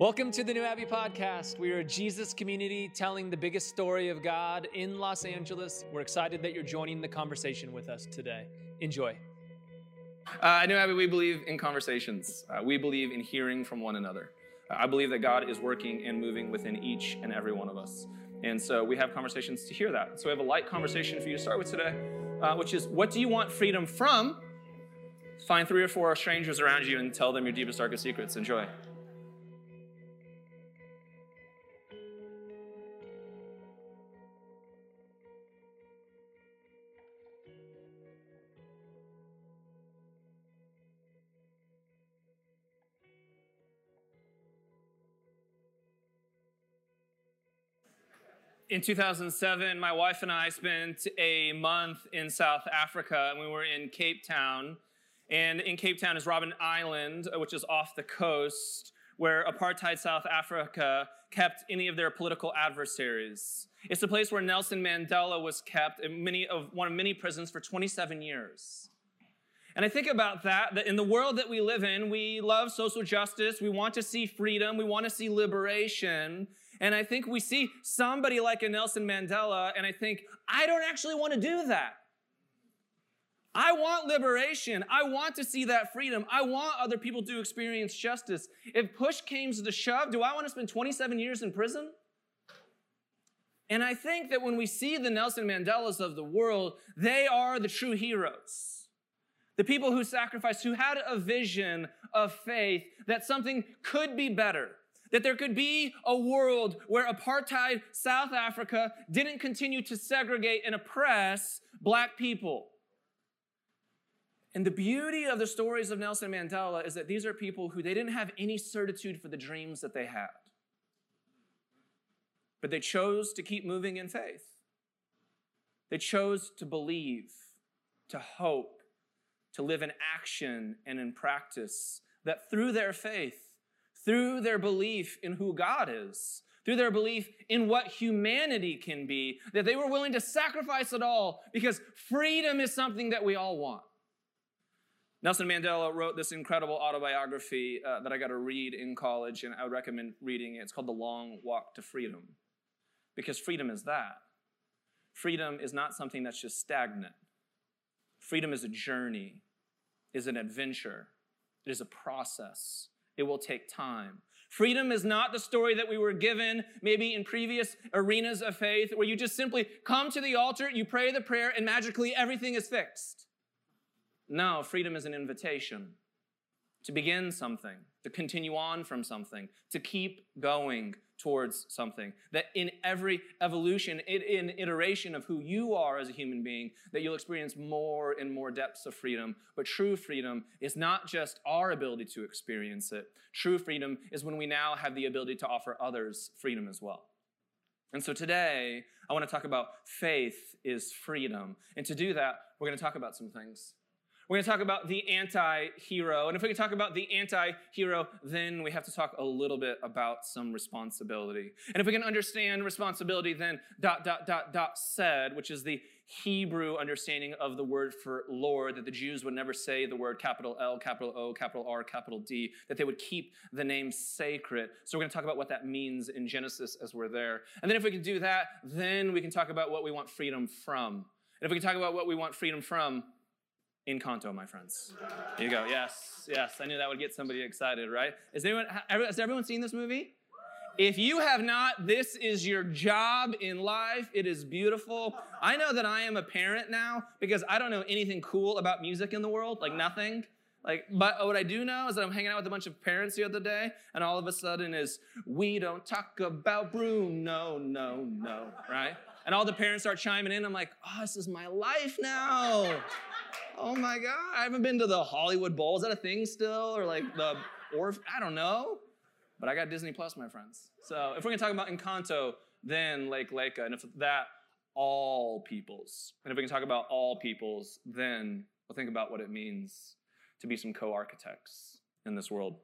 Welcome to the New Abbey Podcast. We are a Jesus community telling the biggest story of God in Los Angeles. We're excited that you're joining the conversation with us today. Enjoy. Uh, at New Abbey, we believe in conversations. Uh, we believe in hearing from one another. Uh, I believe that God is working and moving within each and every one of us. And so we have conversations to hear that. So we have a light conversation for you to start with today, uh, which is what do you want freedom from? Find three or four strangers around you and tell them your deepest, darkest secrets. Enjoy. In 2007, my wife and I spent a month in South Africa, and we were in Cape Town. And in Cape Town is Robben Island, uh, which is off the coast, where apartheid South Africa kept any of their political adversaries. It's the place where Nelson Mandela was kept in many of one of many prisons for 27 years. And I think about that, that in the world that we live in, we love social justice, we want to see freedom, we want to see liberation. And I think we see somebody like a Nelson Mandela, and I think, I don't actually want to do that. I want liberation. I want to see that freedom. I want other people to experience justice. If push came to shove, do I want to spend 27 years in prison? And I think that when we see the Nelson Mandelas of the world, they are the true heroes. The people who sacrificed, who had a vision of faith that something could be better, that there could be a world where apartheid South Africa didn't continue to segregate and oppress black people. And the beauty of the stories of Nelson Mandela is that these are people who they didn't have any certitude for the dreams that they had. But they chose to keep moving in faith. They chose to believe, to hope, to live in action and in practice, that through their faith, through their belief in who God is, through their belief in what humanity can be, that they were willing to sacrifice it all because freedom is something that we all want. Nelson Mandela wrote this incredible autobiography uh, that I got to read in college, and I would recommend reading it. It's called The Long Walk to Freedom. Because freedom is that. Freedom is not something that's just stagnant. Freedom is a journey, is an adventure, it is a process. It will take time. Freedom is not the story that we were given maybe in previous arenas of faith where you just simply come to the altar, you pray the prayer, and magically everything is fixed. No, freedom is an invitation to begin something, to continue on from something, to keep going towards something. That in every evolution, in iteration of who you are as a human being, that you'll experience more and more depths of freedom. But true freedom is not just our ability to experience it. True freedom is when we now have the ability to offer others freedom as well. And so today, I want to talk about faith is freedom. And to do that, we're going to talk about some things. We're going to talk about the anti hero. And if we can talk about the anti hero, then we have to talk a little bit about some responsibility. And if we can understand responsibility, then dot, dot, dot, dot said, which is the Hebrew understanding of the word for Lord, that the Jews would never say the word capital L, capital O, capital R, capital D, that they would keep the name sacred. So we're going to talk about what that means in Genesis as we're there. And then if we can do that, then we can talk about what we want freedom from. And if we can talk about what we want freedom from, Encanto, my friends. You go. Yes, yes. I knew that would get somebody excited, right? Is anyone, has everyone seen this movie? If you have not, this is your job in life. It is beautiful. I know that I am a parent now because I don't know anything cool about music in the world, like nothing. Like, but what I do know is that I'm hanging out with a bunch of parents the other day, and all of a sudden is, we don't talk about Bruno, No, no, no, right? And all the parents start chiming in. I'm like, oh, this is my life now. Oh my God, I haven't been to the Hollywood Bowl. Is that a thing still? Or like the, or I don't know. But I got Disney Plus, my friends. So if we're gonna talk about Encanto, then Lech Lecha. And if that, all peoples. And if we can talk about all peoples, then we'll think about what it means to be some co architects in this world.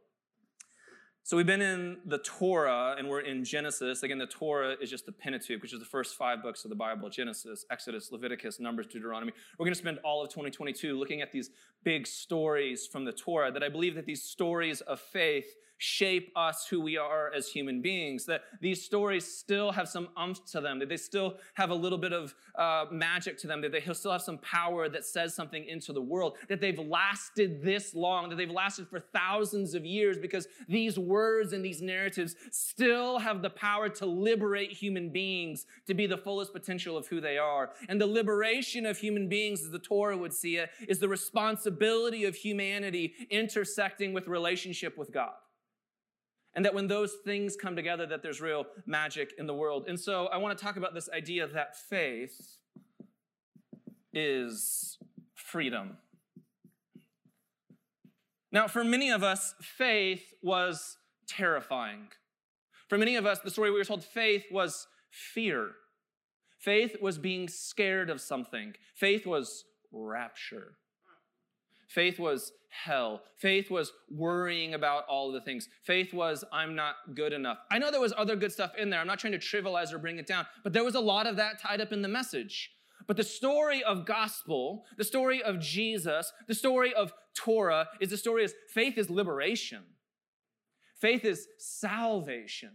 So we've been in the Torah and we're in Genesis. Again, the Torah is just the Pentateuch, which is the first five books of the Bible Genesis, Exodus, Leviticus, Numbers, Deuteronomy. We're going to spend all of 2022 looking at these big stories from the Torah that I believe that these stories of faith shape us who we are as human beings. That these stories still have some umph to them, that they still have a little bit of uh, magic to them, that they still have some power that says something into the world, that they've lasted this long, that they've lasted for thousands of years because these words and these narratives still have the power to liberate human beings to be the fullest potential of who they are. And the liberation of human beings, as the Torah would see it, is the responsibility of humanity intersecting with relationship with God and that when those things come together that there's real magic in the world. And so i want to talk about this idea that faith is freedom. Now for many of us faith was terrifying. For many of us the story we were told faith was fear. Faith was being scared of something. Faith was rapture Faith was hell. Faith was worrying about all the things. Faith was, I'm not good enough. I know there was other good stuff in there. I'm not trying to trivialize or bring it down, but there was a lot of that tied up in the message. But the story of gospel, the story of Jesus, the story of Torah is the story of faith is liberation. Faith is salvation.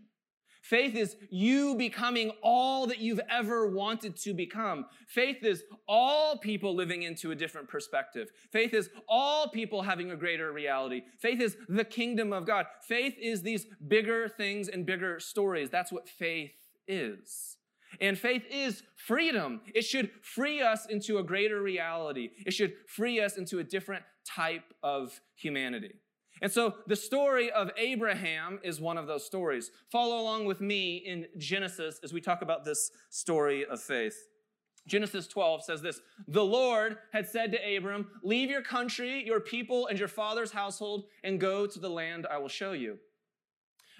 Faith is you becoming all that you've ever wanted to become. Faith is all people living into a different perspective. Faith is all people having a greater reality. Faith is the kingdom of God. Faith is these bigger things and bigger stories. That's what faith is. And faith is freedom. It should free us into a greater reality. It should free us into a different type of humanity. And so the story of Abraham is one of those stories. Follow along with me in Genesis as we talk about this story of faith. Genesis 12 says this The Lord had said to Abram, Leave your country, your people, and your father's household, and go to the land I will show you.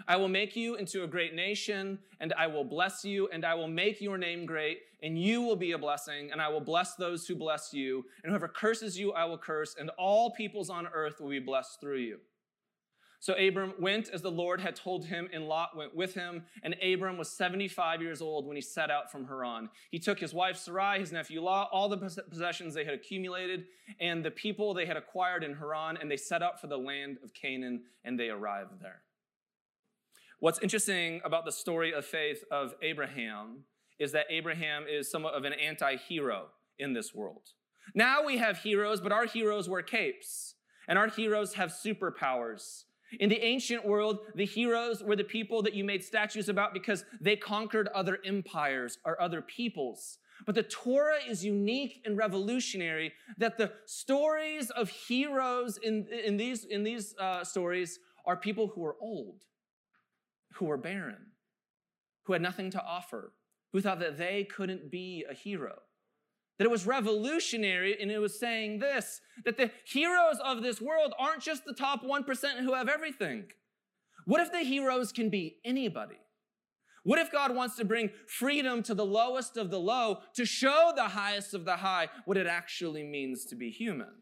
I will make you into a great nation, and I will bless you, and I will make your name great, and you will be a blessing, and I will bless those who bless you, and whoever curses you, I will curse, and all peoples on earth will be blessed through you. So Abram went as the Lord had told him, and Lot went with him. And Abram was 75 years old when he set out from Haran. He took his wife Sarai, his nephew Lot, all the possessions they had accumulated, and the people they had acquired in Haran, and they set out for the land of Canaan, and they arrived there. What's interesting about the story of faith of Abraham is that Abraham is somewhat of an anti hero in this world. Now we have heroes, but our heroes wear capes, and our heroes have superpowers. In the ancient world, the heroes were the people that you made statues about because they conquered other empires or other peoples. But the Torah is unique and revolutionary that the stories of heroes in, in these, in these uh, stories are people who are old, who are barren, who had nothing to offer, who thought that they couldn't be a hero that it was revolutionary and it was saying this that the heroes of this world aren't just the top 1% who have everything. What if the heroes can be anybody? What if God wants to bring freedom to the lowest of the low to show the highest of the high what it actually means to be human?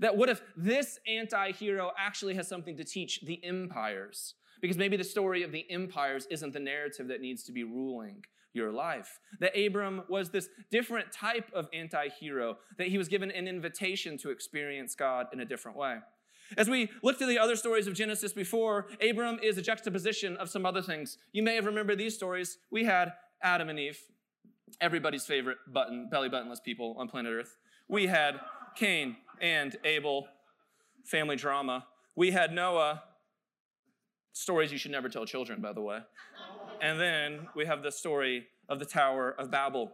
That what if this anti hero actually has something to teach the empires? Because maybe the story of the empires isn't the narrative that needs to be ruling your life. That Abram was this different type of anti hero, that he was given an invitation to experience God in a different way. As we look to the other stories of Genesis before, Abram is a juxtaposition of some other things. You may have remembered these stories. We had Adam and Eve, everybody's favorite button, belly buttonless people on planet Earth. We had Cain and Abel, family drama. We had Noah, stories you should never tell children, by the way. And then we have the story of the Tower of Babel.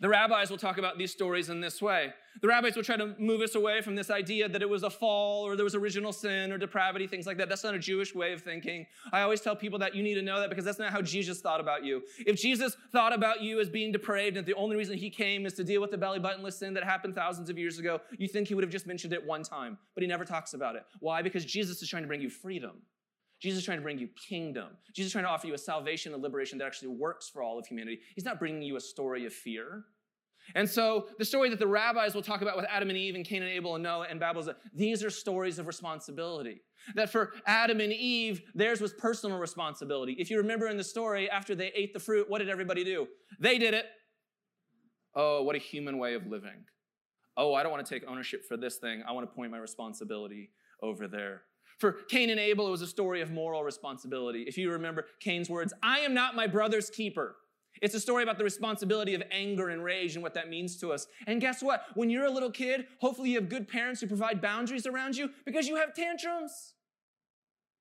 The rabbis will talk about these stories in this way. The rabbis will try to move us away from this idea that it was a fall or there was original sin or depravity, things like that. That's not a Jewish way of thinking. I always tell people that you need to know that because that's not how Jesus thought about you. If Jesus thought about you as being depraved and the only reason he came is to deal with the belly buttonless sin that happened thousands of years ago, you think he would have just mentioned it one time, but he never talks about it. Why? Because Jesus is trying to bring you freedom. Jesus is trying to bring you kingdom. Jesus is trying to offer you a salvation and liberation that actually works for all of humanity. He's not bringing you a story of fear. And so the story that the rabbis will talk about with Adam and Eve and Cain and Abel and Noah and Babel is that these are stories of responsibility. That for Adam and Eve, theirs was personal responsibility. If you remember in the story, after they ate the fruit, what did everybody do? They did it. Oh, what a human way of living. Oh, I don't want to take ownership for this thing. I want to point my responsibility over there. For Cain and Abel, it was a story of moral responsibility. If you remember Cain's words, I am not my brother's keeper. It's a story about the responsibility of anger and rage and what that means to us. And guess what? When you're a little kid, hopefully you have good parents who provide boundaries around you because you have tantrums.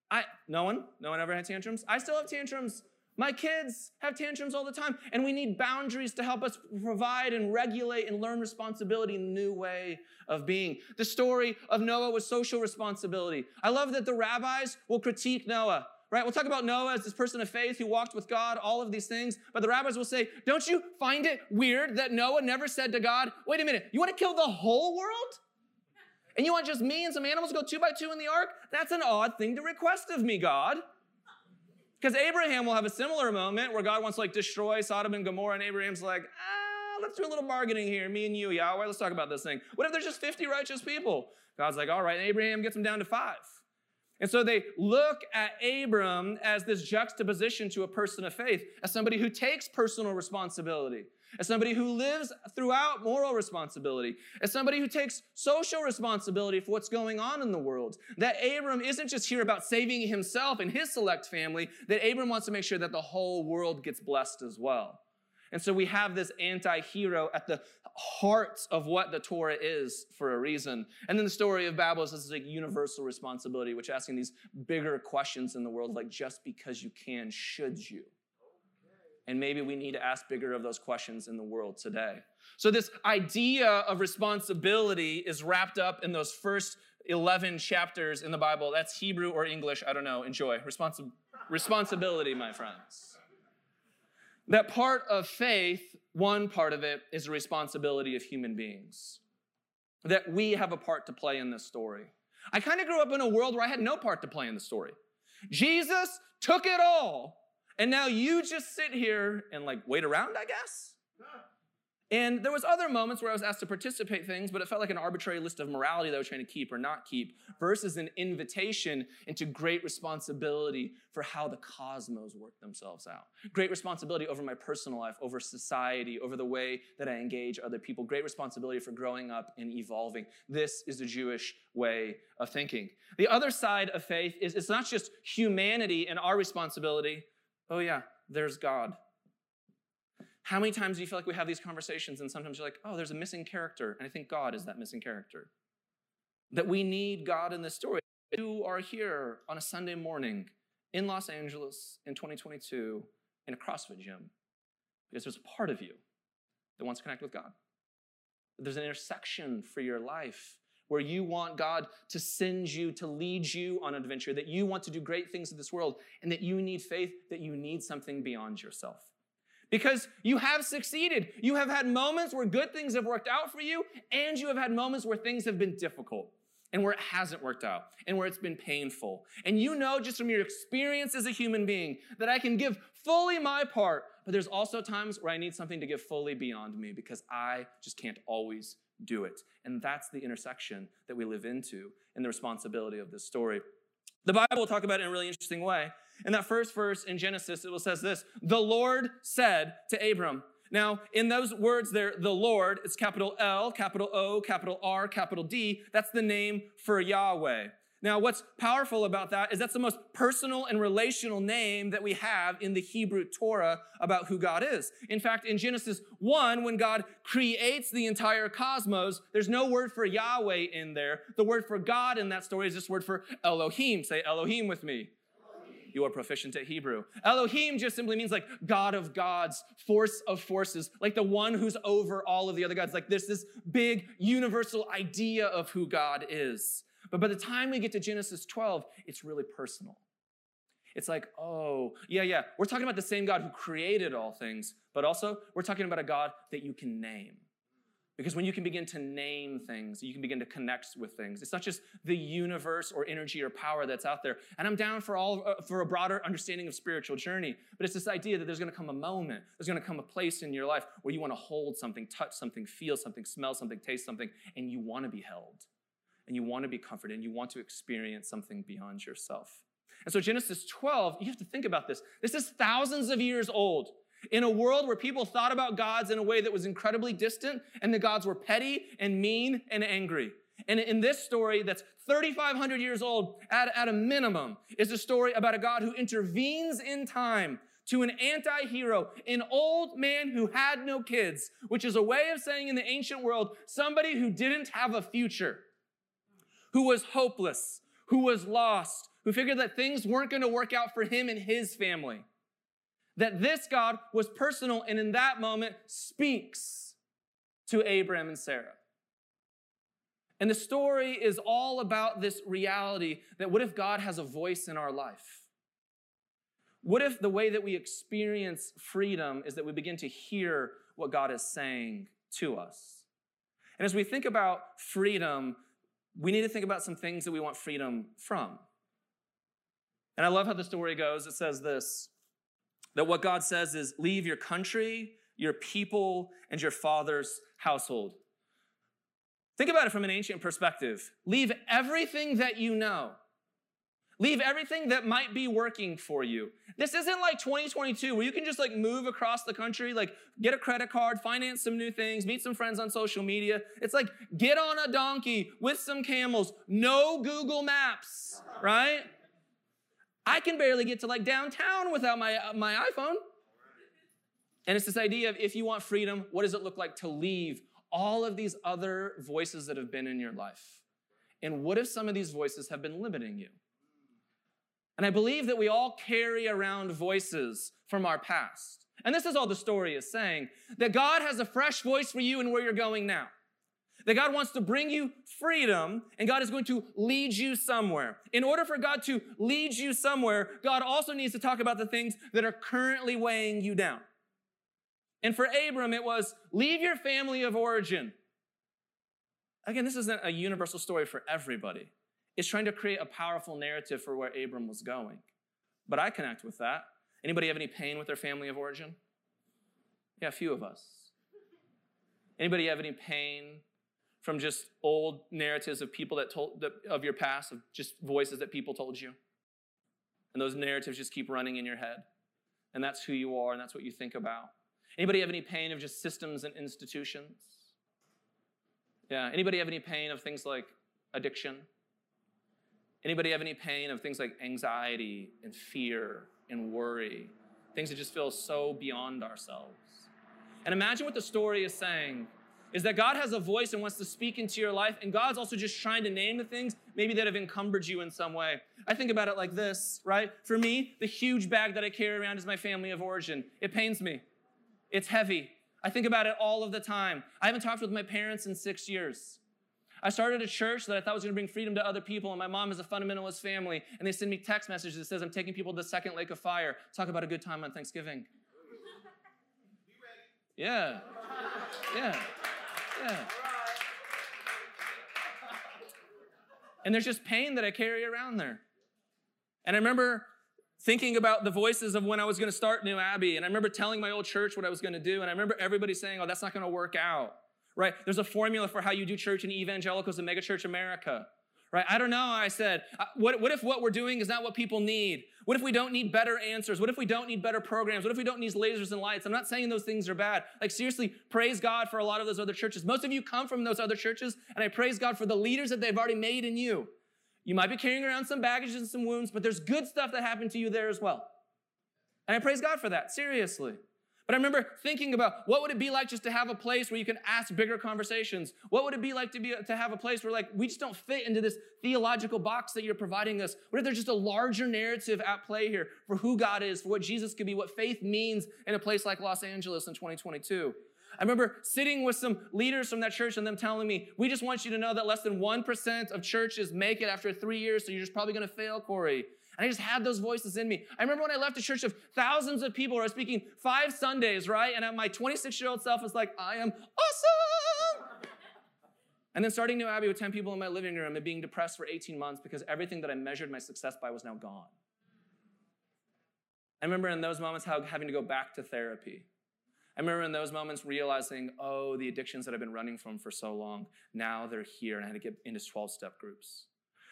I no one, no one ever had tantrums. I still have tantrums. My kids have tantrums all the time, and we need boundaries to help us provide and regulate and learn responsibility in a new way of being. The story of Noah was social responsibility. I love that the rabbis will critique Noah right? We'll talk about Noah as this person of faith who walked with God, all of these things. But the rabbis will say, Don't you find it weird that Noah never said to God, Wait a minute, you want to kill the whole world? And you want just me and some animals to go two by two in the ark? That's an odd thing to request of me, God. Because Abraham will have a similar moment where God wants to like destroy Sodom and Gomorrah, and Abraham's like, ah, let's do a little bargaining here, me and you, Yahweh, let's talk about this thing. What if there's just 50 righteous people? God's like, all right, and Abraham gets them down to five. And so they look at Abram as this juxtaposition to a person of faith, as somebody who takes personal responsibility, as somebody who lives throughout moral responsibility, as somebody who takes social responsibility for what's going on in the world. That Abram isn't just here about saving himself and his select family, that Abram wants to make sure that the whole world gets blessed as well. And so we have this anti hero at the heart of what the Torah is for a reason. And then the story of Babel is this like universal responsibility, which asking these bigger questions in the world, like just because you can, should you? And maybe we need to ask bigger of those questions in the world today. So, this idea of responsibility is wrapped up in those first 11 chapters in the Bible. That's Hebrew or English, I don't know. Enjoy. Responsi- responsibility, my friends. That part of faith, one part of it is the responsibility of human beings. That we have a part to play in this story. I kind of grew up in a world where I had no part to play in the story. Jesus took it all, and now you just sit here and like wait around, I guess? And there was other moments where I was asked to participate things, but it felt like an arbitrary list of morality that I was trying to keep or not keep, versus an invitation into great responsibility for how the cosmos work themselves out. Great responsibility over my personal life, over society, over the way that I engage other people. Great responsibility for growing up and evolving. This is the Jewish way of thinking. The other side of faith is it's not just humanity and our responsibility. Oh yeah, there's God. How many times do you feel like we have these conversations and sometimes you're like, oh, there's a missing character, and I think God is that missing character? That we need God in this story. You are here on a Sunday morning in Los Angeles in 2022 in a CrossFit gym because there's a part of you that wants to connect with God. There's an intersection for your life where you want God to send you, to lead you on an adventure, that you want to do great things in this world, and that you need faith, that you need something beyond yourself because you have succeeded. You have had moments where good things have worked out for you, and you have had moments where things have been difficult and where it hasn't worked out and where it's been painful. And you know just from your experience as a human being that I can give fully my part, but there's also times where I need something to give fully beyond me because I just can't always do it. And that's the intersection that we live into in the responsibility of this story. The Bible will talk about it in a really interesting way. In that first verse in Genesis, it will says this The Lord said to Abram. Now, in those words there, the Lord, it's capital L, capital O, capital R, capital D. That's the name for Yahweh. Now, what's powerful about that is that's the most personal and relational name that we have in the Hebrew Torah about who God is. In fact, in Genesis 1, when God creates the entire cosmos, there's no word for Yahweh in there. The word for God in that story is this word for Elohim. Say Elohim with me. You are proficient at Hebrew. Elohim just simply means like God of gods, force of forces, like the one who's over all of the other gods. Like this, this big universal idea of who God is. But by the time we get to Genesis 12, it's really personal. It's like, oh, yeah, yeah, we're talking about the same God who created all things, but also we're talking about a God that you can name. Because when you can begin to name things, you can begin to connect with things. It's not just the universe or energy or power that's out there. And I'm down for all uh, for a broader understanding of spiritual journey, but it's this idea that there's going to come a moment, there's going to come a place in your life where you want to hold something, touch something, feel something, smell something, taste something, and you want to be held and you want to be comforted and you want to experience something beyond yourself. And so, Genesis 12, you have to think about this. This is thousands of years old. In a world where people thought about gods in a way that was incredibly distant, and the gods were petty and mean and angry. And in this story that's 3,500 years old at, at a minimum, is a story about a God who intervenes in time to an anti hero, an old man who had no kids, which is a way of saying in the ancient world, somebody who didn't have a future, who was hopeless, who was lost, who figured that things weren't going to work out for him and his family. That this God was personal and in that moment speaks to Abraham and Sarah. And the story is all about this reality that what if God has a voice in our life? What if the way that we experience freedom is that we begin to hear what God is saying to us? And as we think about freedom, we need to think about some things that we want freedom from. And I love how the story goes. It says this that what God says is leave your country, your people, and your father's household. Think about it from an ancient perspective. Leave everything that you know. Leave everything that might be working for you. This isn't like 2022 where you can just like move across the country, like get a credit card, finance some new things, meet some friends on social media. It's like get on a donkey with some camels, no Google Maps, right? I can barely get to like downtown without my, uh, my iPhone. And it's this idea of if you want freedom, what does it look like to leave all of these other voices that have been in your life? And what if some of these voices have been limiting you? And I believe that we all carry around voices from our past. And this is all the story is saying that God has a fresh voice for you and where you're going now. That God wants to bring you freedom and God is going to lead you somewhere. In order for God to lead you somewhere, God also needs to talk about the things that are currently weighing you down. And for Abram, it was leave your family of origin. Again, this isn't a universal story for everybody. It's trying to create a powerful narrative for where Abram was going. But I connect with that. Anybody have any pain with their family of origin? Yeah, a few of us. Anybody have any pain from just old narratives of people that told of your past, of just voices that people told you? And those narratives just keep running in your head. And that's who you are, and that's what you think about. Anybody have any pain of just systems and institutions? Yeah. Anybody have any pain of things like addiction? Anybody have any pain of things like anxiety and fear and worry? Things that just feel so beyond ourselves. And imagine what the story is saying is that God has a voice and wants to speak into your life, and God's also just trying to name the things maybe that have encumbered you in some way. I think about it like this, right? For me, the huge bag that I carry around is my family of origin. It pains me. It's heavy. I think about it all of the time. I haven't talked with my parents in six years. I started a church that I thought was going to bring freedom to other people, and my mom is a fundamentalist family, and they send me text messages that says I'm taking people to the second lake of fire. Talk about a good time on Thanksgiving. Yeah. Yeah. Yeah. And there's just pain that I carry around there. And I remember thinking about the voices of when I was going to start New Abbey. And I remember telling my old church what I was going to do. And I remember everybody saying, oh, that's not going to work out, right? There's a formula for how you do church in evangelicals and megachurch America, right? I don't know. I said, uh, what, what if what we're doing is not what people need? What if we don't need better answers? What if we don't need better programs? What if we don't need lasers and lights? I'm not saying those things are bad. Like, seriously, praise God for a lot of those other churches. Most of you come from those other churches, and I praise God for the leaders that they've already made in you. You might be carrying around some baggage and some wounds, but there's good stuff that happened to you there as well. And I praise God for that, seriously. But I remember thinking about what would it be like just to have a place where you can ask bigger conversations? What would it be like to be to have a place where like we just don't fit into this theological box that you're providing us? What if there's just a larger narrative at play here for who God is, for what Jesus could be, what faith means in a place like Los Angeles in 2022? I remember sitting with some leaders from that church and them telling me, we just want you to know that less than 1% of churches make it after three years, so you're just probably gonna fail, Corey. And I just had those voices in me. I remember when I left a church of thousands of people where I was speaking five Sundays, right? And my 26 year old self was like, I am awesome. And then starting New Abbey with 10 people in my living room and being depressed for 18 months because everything that I measured my success by was now gone. I remember in those moments how having to go back to therapy. I remember in those moments realizing, oh, the addictions that I've been running from for so long, now they're here, and I had to get into 12 step groups.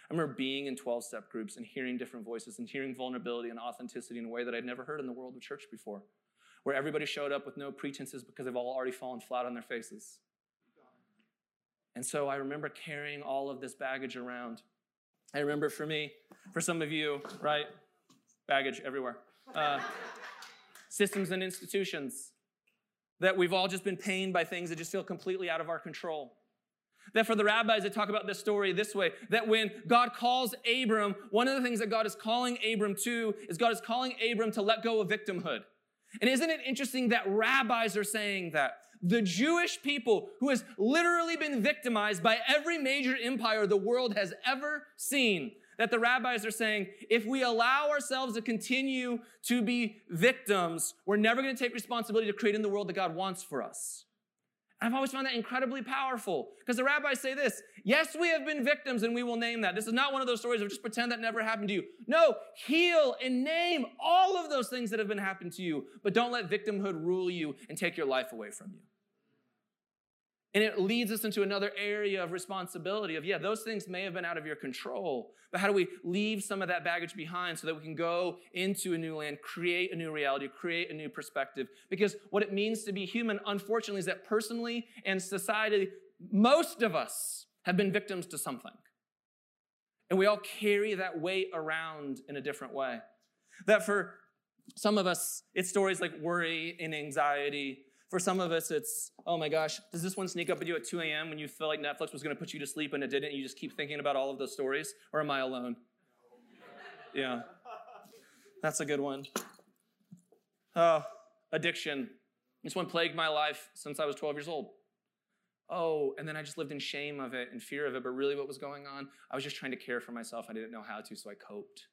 I remember being in 12 step groups and hearing different voices and hearing vulnerability and authenticity in a way that I'd never heard in the world of church before, where everybody showed up with no pretenses because they've all already fallen flat on their faces. And so I remember carrying all of this baggage around. I remember for me, for some of you, right? Baggage everywhere. Uh, systems and institutions that we've all just been pained by things that just feel completely out of our control. That for the rabbis, they talk about this story this way that when God calls Abram, one of the things that God is calling Abram to is God is calling Abram to let go of victimhood. And isn't it interesting that rabbis are saying that? The Jewish people who has literally been victimized by every major empire the world has ever seen, that the rabbis are saying, if we allow ourselves to continue to be victims, we're never going to take responsibility to creating the world that God wants for us. I've always found that incredibly powerful because the rabbis say this Yes, we have been victims and we will name that. This is not one of those stories of just pretend that never happened to you. No, heal and name all of those things that have been happened to you, but don't let victimhood rule you and take your life away from you. And it leads us into another area of responsibility of, yeah, those things may have been out of your control, but how do we leave some of that baggage behind so that we can go into a new land, create a new reality, create a new perspective? Because what it means to be human, unfortunately, is that personally and society, most of us have been victims to something. And we all carry that weight around in a different way. That for some of us, it's stories like worry and anxiety for some of us, it's, oh my gosh, does this one sneak up at you at 2 a.m. when you feel like Netflix was going to put you to sleep and it didn't? And you just keep thinking about all of those stories? Or am I alone? Yeah. That's a good one. Oh, addiction. This one plagued my life since I was 12 years old. Oh, and then I just lived in shame of it and fear of it. But really, what was going on? I was just trying to care for myself. I didn't know how to, so I coped.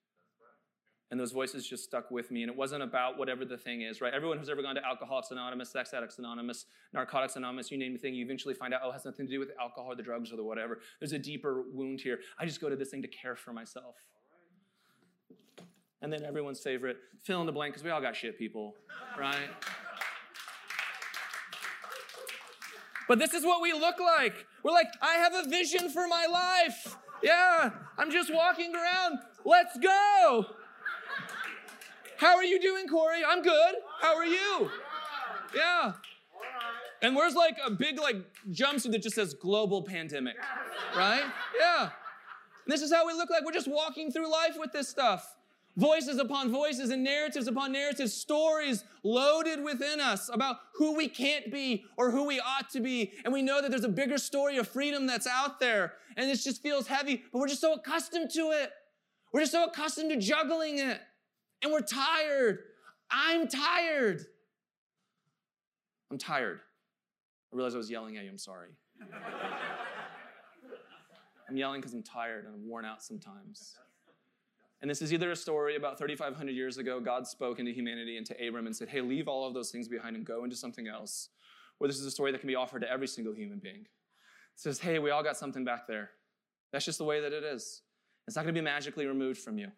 And those voices just stuck with me. And it wasn't about whatever the thing is, right? Everyone who's ever gone to Alcoholics Anonymous, Sex Addicts Anonymous, Narcotics Anonymous, you name the thing, you eventually find out, oh, it has nothing to do with alcohol or the drugs or the whatever. There's a deeper wound here. I just go to this thing to care for myself. And then everyone's favorite, fill in the blank, because we all got shit people, right? But this is what we look like. We're like, I have a vision for my life. Yeah, I'm just walking around. Let's go. How are you doing, Corey? I'm good. How are you? Yeah. And where's like a big like jumpsuit that just says global pandemic, right? Yeah. This is how we look like. We're just walking through life with this stuff. Voices upon voices and narratives upon narratives, stories loaded within us about who we can't be or who we ought to be. And we know that there's a bigger story of freedom that's out there. And this just feels heavy, but we're just so accustomed to it. We're just so accustomed to juggling it and we're tired. I'm tired. I'm tired. I realized I was yelling at you. I'm sorry. I'm yelling because I'm tired and I'm worn out sometimes. And this is either a story about 3,500 years ago, God spoke into humanity and to Abram and said, Hey, leave all of those things behind and go into something else. Or this is a story that can be offered to every single human being. It says, Hey, we all got something back there. That's just the way that it is. It's not going to be magically removed from you.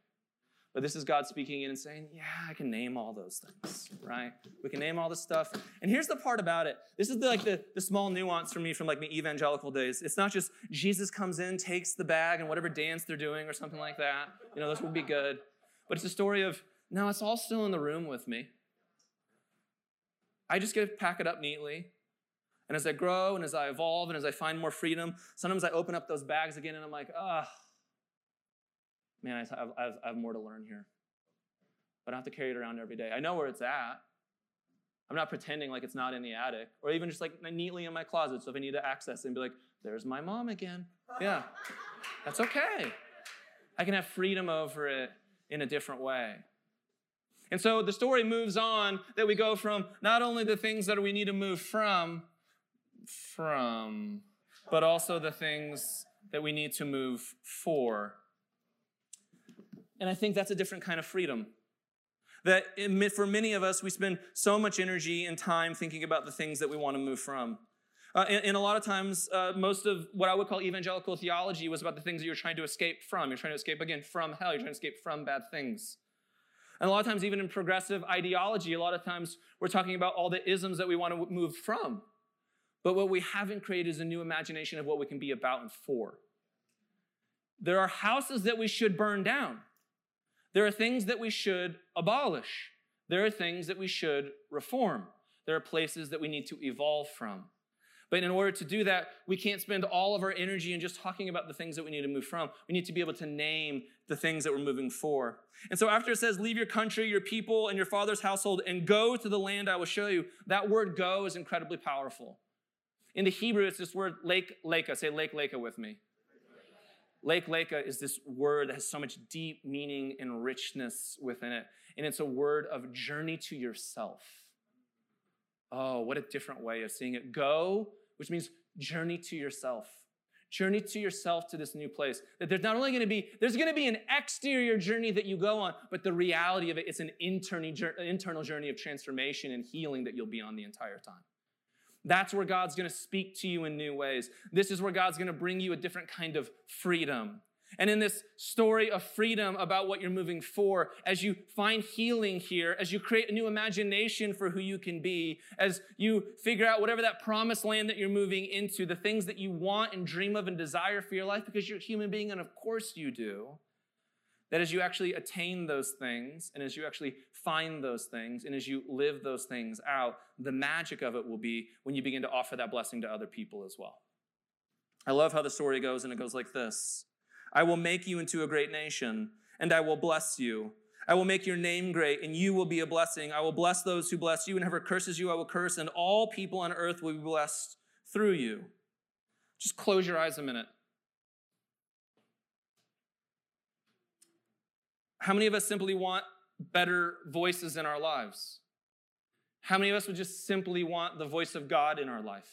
But this is God speaking in and saying, Yeah, I can name all those things, right? We can name all this stuff. And here's the part about it. This is the, like the, the small nuance for me from like my evangelical days. It's not just Jesus comes in, takes the bag, and whatever dance they're doing or something like that. You know, this would be good. But it's a story of, no, it's all still in the room with me. I just get to pack it up neatly. And as I grow and as I evolve and as I find more freedom, sometimes I open up those bags again and I'm like, ah, oh, man, I have, I have, I have more to learn here. But I don't have to carry it around every day. I know where it's at. I'm not pretending like it's not in the attic or even just like neatly in my closet. So if I need to access it and be like, there's my mom again. Yeah, that's okay. I can have freedom over it in a different way. And so the story moves on that we go from not only the things that we need to move from, from, but also the things that we need to move for. And I think that's a different kind of freedom. That for many of us, we spend so much energy and time thinking about the things that we want to move from. Uh, and, and, a lot of times, uh, most of what I would call evangelical theology was about the things that you're trying to escape from. You're trying to escape, again, from hell. You're trying to escape from bad things. And a lot of times, even in progressive ideology, a lot of times we're talking about all the isms that we want to move from. But what we haven't created is a new imagination of what we can be about and for. There are houses that we should burn down. There are things that we should abolish. There are things that we should reform. There are places that we need to evolve from. But in order to do that, we can't spend all of our energy in just talking about the things that we need to move from. We need to be able to name the things that we're moving for. And so after it says, leave your country, your people, and your father's household, and go to the land I will show you, that word go is incredibly powerful. In the Hebrew, it's this word lech lecha. Say lech lecha with me. Lech lecha is this word that has so much deep meaning and richness within it. And it's a word of journey to yourself. Oh, what a different way of seeing it. Go, which means journey to yourself. Journey to yourself to this new place. That there's not only going to be, there's going to be an exterior journey that you go on, but the reality of it, it's an internal journey of transformation and healing that you'll be on the entire time. That's where God's going to speak to you in new ways. This is where God's going to bring you a different kind of freedom. And in this story of freedom about what you're moving for, as you find healing here, as you create a new imagination for who you can be, as you figure out whatever that promised land that you're moving into, the things that you want and dream of and desire for your life, because you're a human being, and of course you do, that as you actually attain those things, and as you actually find those things, and as you live those things out, the magic of it will be when you begin to offer that blessing to other people as well. I love how the story goes, and it goes like this I will make you into a great nation, and I will bless you. I will make your name great, and you will be a blessing. I will bless those who bless you, and whoever curses you, I will curse, and all people on earth will be blessed through you. Just close your eyes a minute. How many of us simply want better voices in our lives? How many of us would just simply want the voice of God in our life?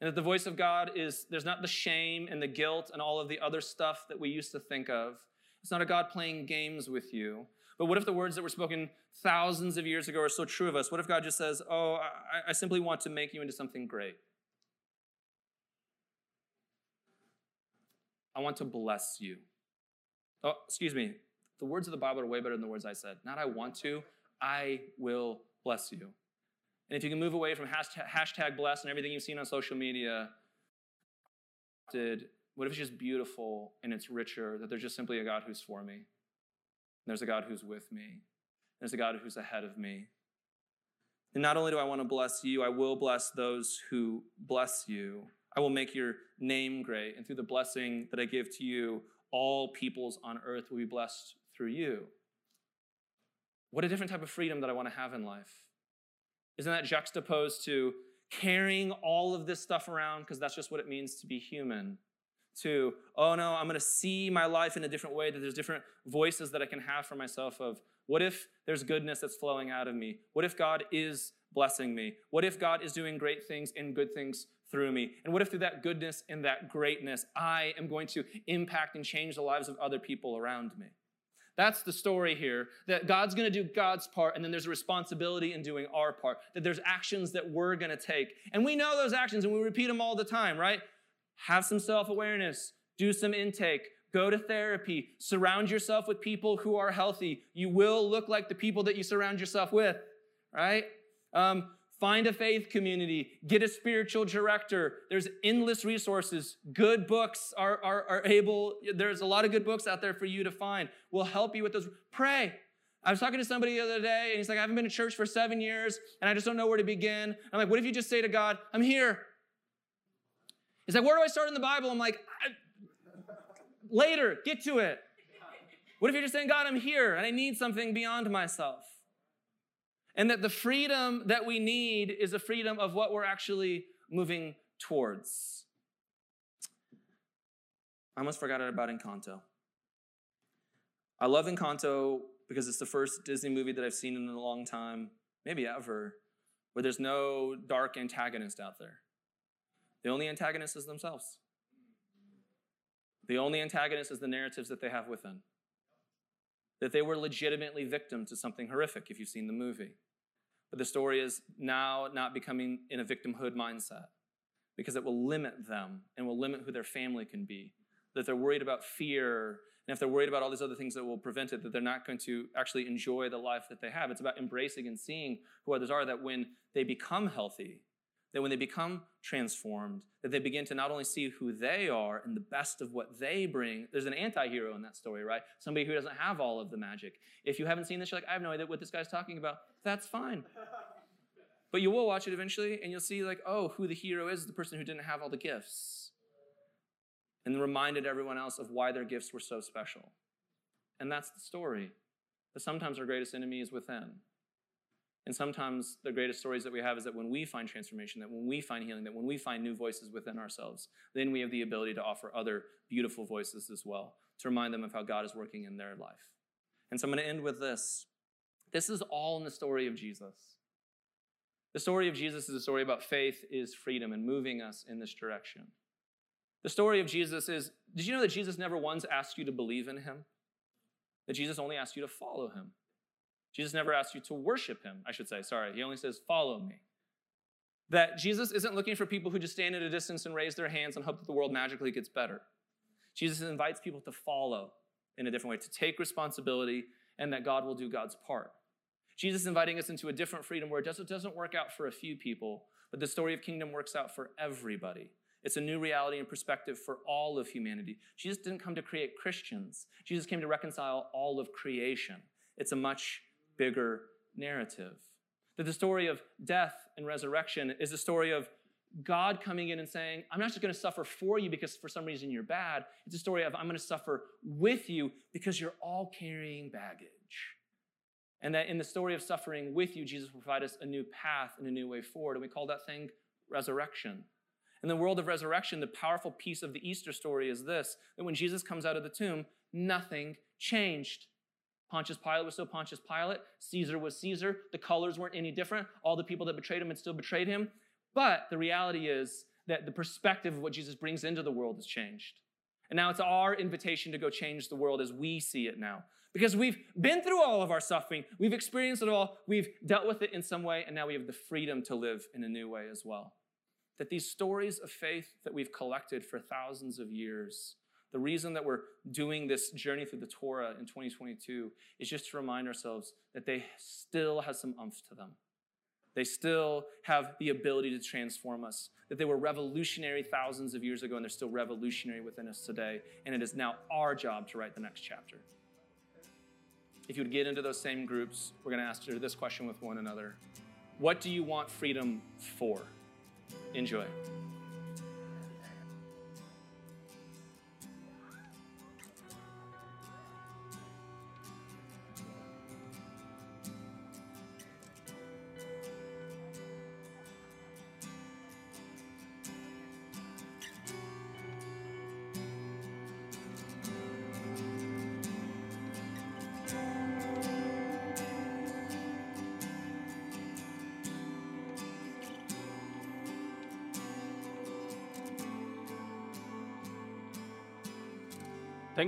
And that the voice of God is, there's not the shame and the guilt and all of the other stuff that we used to think of. It's not a God playing games with you. But what if the words that were spoken thousands of years ago are so true of us? What if God just says, Oh, I, I simply want to make you into something great? I want to bless you. Oh, excuse me. The words of the Bible are way better than the words I said. Not I want to, I will bless you. And if you can move away from hashtag, hashtag blessed and everything you've seen on social media, what if it's just beautiful and it's richer that there's just simply a God who's for me? There's a God who's with me. There's a God who's ahead of me. And not only do I want to bless you, I will bless those who bless you. I will make your name great. And through the blessing that I give to you, all peoples on earth will be blessed through you. What a different type of freedom that I want to have in life. Isn't that juxtaposed to carrying all of this stuff around because that's just what it means to be human? To, oh no, I'm going to see my life in a different way, that there's different voices that I can have for myself of what if there's goodness that's flowing out of me? What if God is blessing me? What if God is doing great things and good things through me? And what if through that goodness and that greatness, I am going to impact and change the lives of other people around me? That's the story here that God's going to do God's part, and then there's a responsibility in doing our part, that there's actions that we're going to take. And we know those actions and we repeat them all the time, right? Have some self awareness, do some intake, go to therapy, surround yourself with people who are healthy. You will look like the people that you surround yourself with, right? Um, Find a faith community, get a spiritual director. There's endless resources. Good books are, are, are able, there's a lot of good books out there for you to find. We'll help you with those. Pray. I was talking to somebody the other day, and he's like, I haven't been to church for seven years, and I just don't know where to begin. I'm like, what if you just say to God, I'm here? He's like, where do I start in the Bible? I'm like, later, get to it. What if you're just saying, God, I'm here, and I need something beyond myself? And that the freedom that we need is a freedom of what we're actually moving towards. I almost forgot about Encanto. I love Encanto because it's the first Disney movie that I've seen in a long time, maybe ever, where there's no dark antagonist out there. The only antagonist is themselves. The only antagonist is the narratives that they have within that they were legitimately victim to something horrific if you've seen the movie. But the story is now not becoming in a victimhood mindset because it will limit them and will limit who their family can be. That they're worried about fear, and if they're worried about all these other things that will prevent it, that they're not going to actually enjoy the life that they have. It's about embracing and seeing who others are, that when they become healthy, that when they become transformed, that they begin to not only see who they are and the best of what they bring. There's an anti-hero in that story, right? Somebody who doesn't have all of the magic. If you haven't seen this, you're like, I have no idea what this guy's talking about. That's fine. But you will watch it eventually and you'll see, like, oh, who the hero is the person who didn't have all the gifts. And reminded everyone else of why their gifts were so special. And that's the story. That sometimes our greatest enemy is within. And sometimes the greatest stories that we have is that when we find transformation, that when we find healing, that when we find new voices within ourselves, then we have the ability to offer other beautiful voices as well, to remind them of how God is working in their life. And so I'm going to end with this. This is all in the story of Jesus. The story of Jesus is a story about faith is freedom and moving us in this direction. The story of Jesus is did you know that Jesus never once asked you to believe in him? That Jesus only asked you to follow him. Jesus never asks you to worship him, I should say. Sorry. He only says, follow me. That Jesus isn't looking for people who just stand at a distance and raise their hands and hope that the world magically gets better. Jesus invites people to follow in a different way, to take responsibility, and that God will do God's part. Jesus is inviting us into a different freedom where it doesn't, work out for a few people, but the story of kingdom works out for everybody. It's a new reality and perspective for all of humanity. Jesus didn't come to create Christians. Jesus came to reconcile all of creation. It's a much bigger narrative. That the story of death and resurrection is a story of God coming in and saying, I'm not just going to suffer for you because for some reason you're bad. It's a story of I'm going to suffer with you because you're all carrying baggage. And that in the story of suffering with you, Jesus will provide us a new path and a new way forward. And we call that thing resurrection. In the world of resurrection, the powerful piece of the Easter story is this that when Jesus comes out of the tomb, nothing changed. Pontius Pilate was still Pontius Pilate. Caesar was Caesar. The colors weren't any different. All the people that betrayed him had still betrayed him. But the reality is that the perspective of what Jesus brings into the world has changed. And now it's our invitation to go change the world as we see it now. Because we've been through all of our suffering, we've experienced it all, we've dealt with it in some way, and now we have the freedom to live in a new way as well. That these stories of faith that we've collected for thousands of years, the reason that we're doing this journey through the Torah in 2022 is just to remind ourselves that they still have some umph to them. They still have the ability to transform us. That they were revolutionary thousands of years ago and they're still revolutionary within us today. And it is now our job to write the next chapter. If you would get into those same groups, we're going to answer this question with one another What do you want freedom for? Enjoy.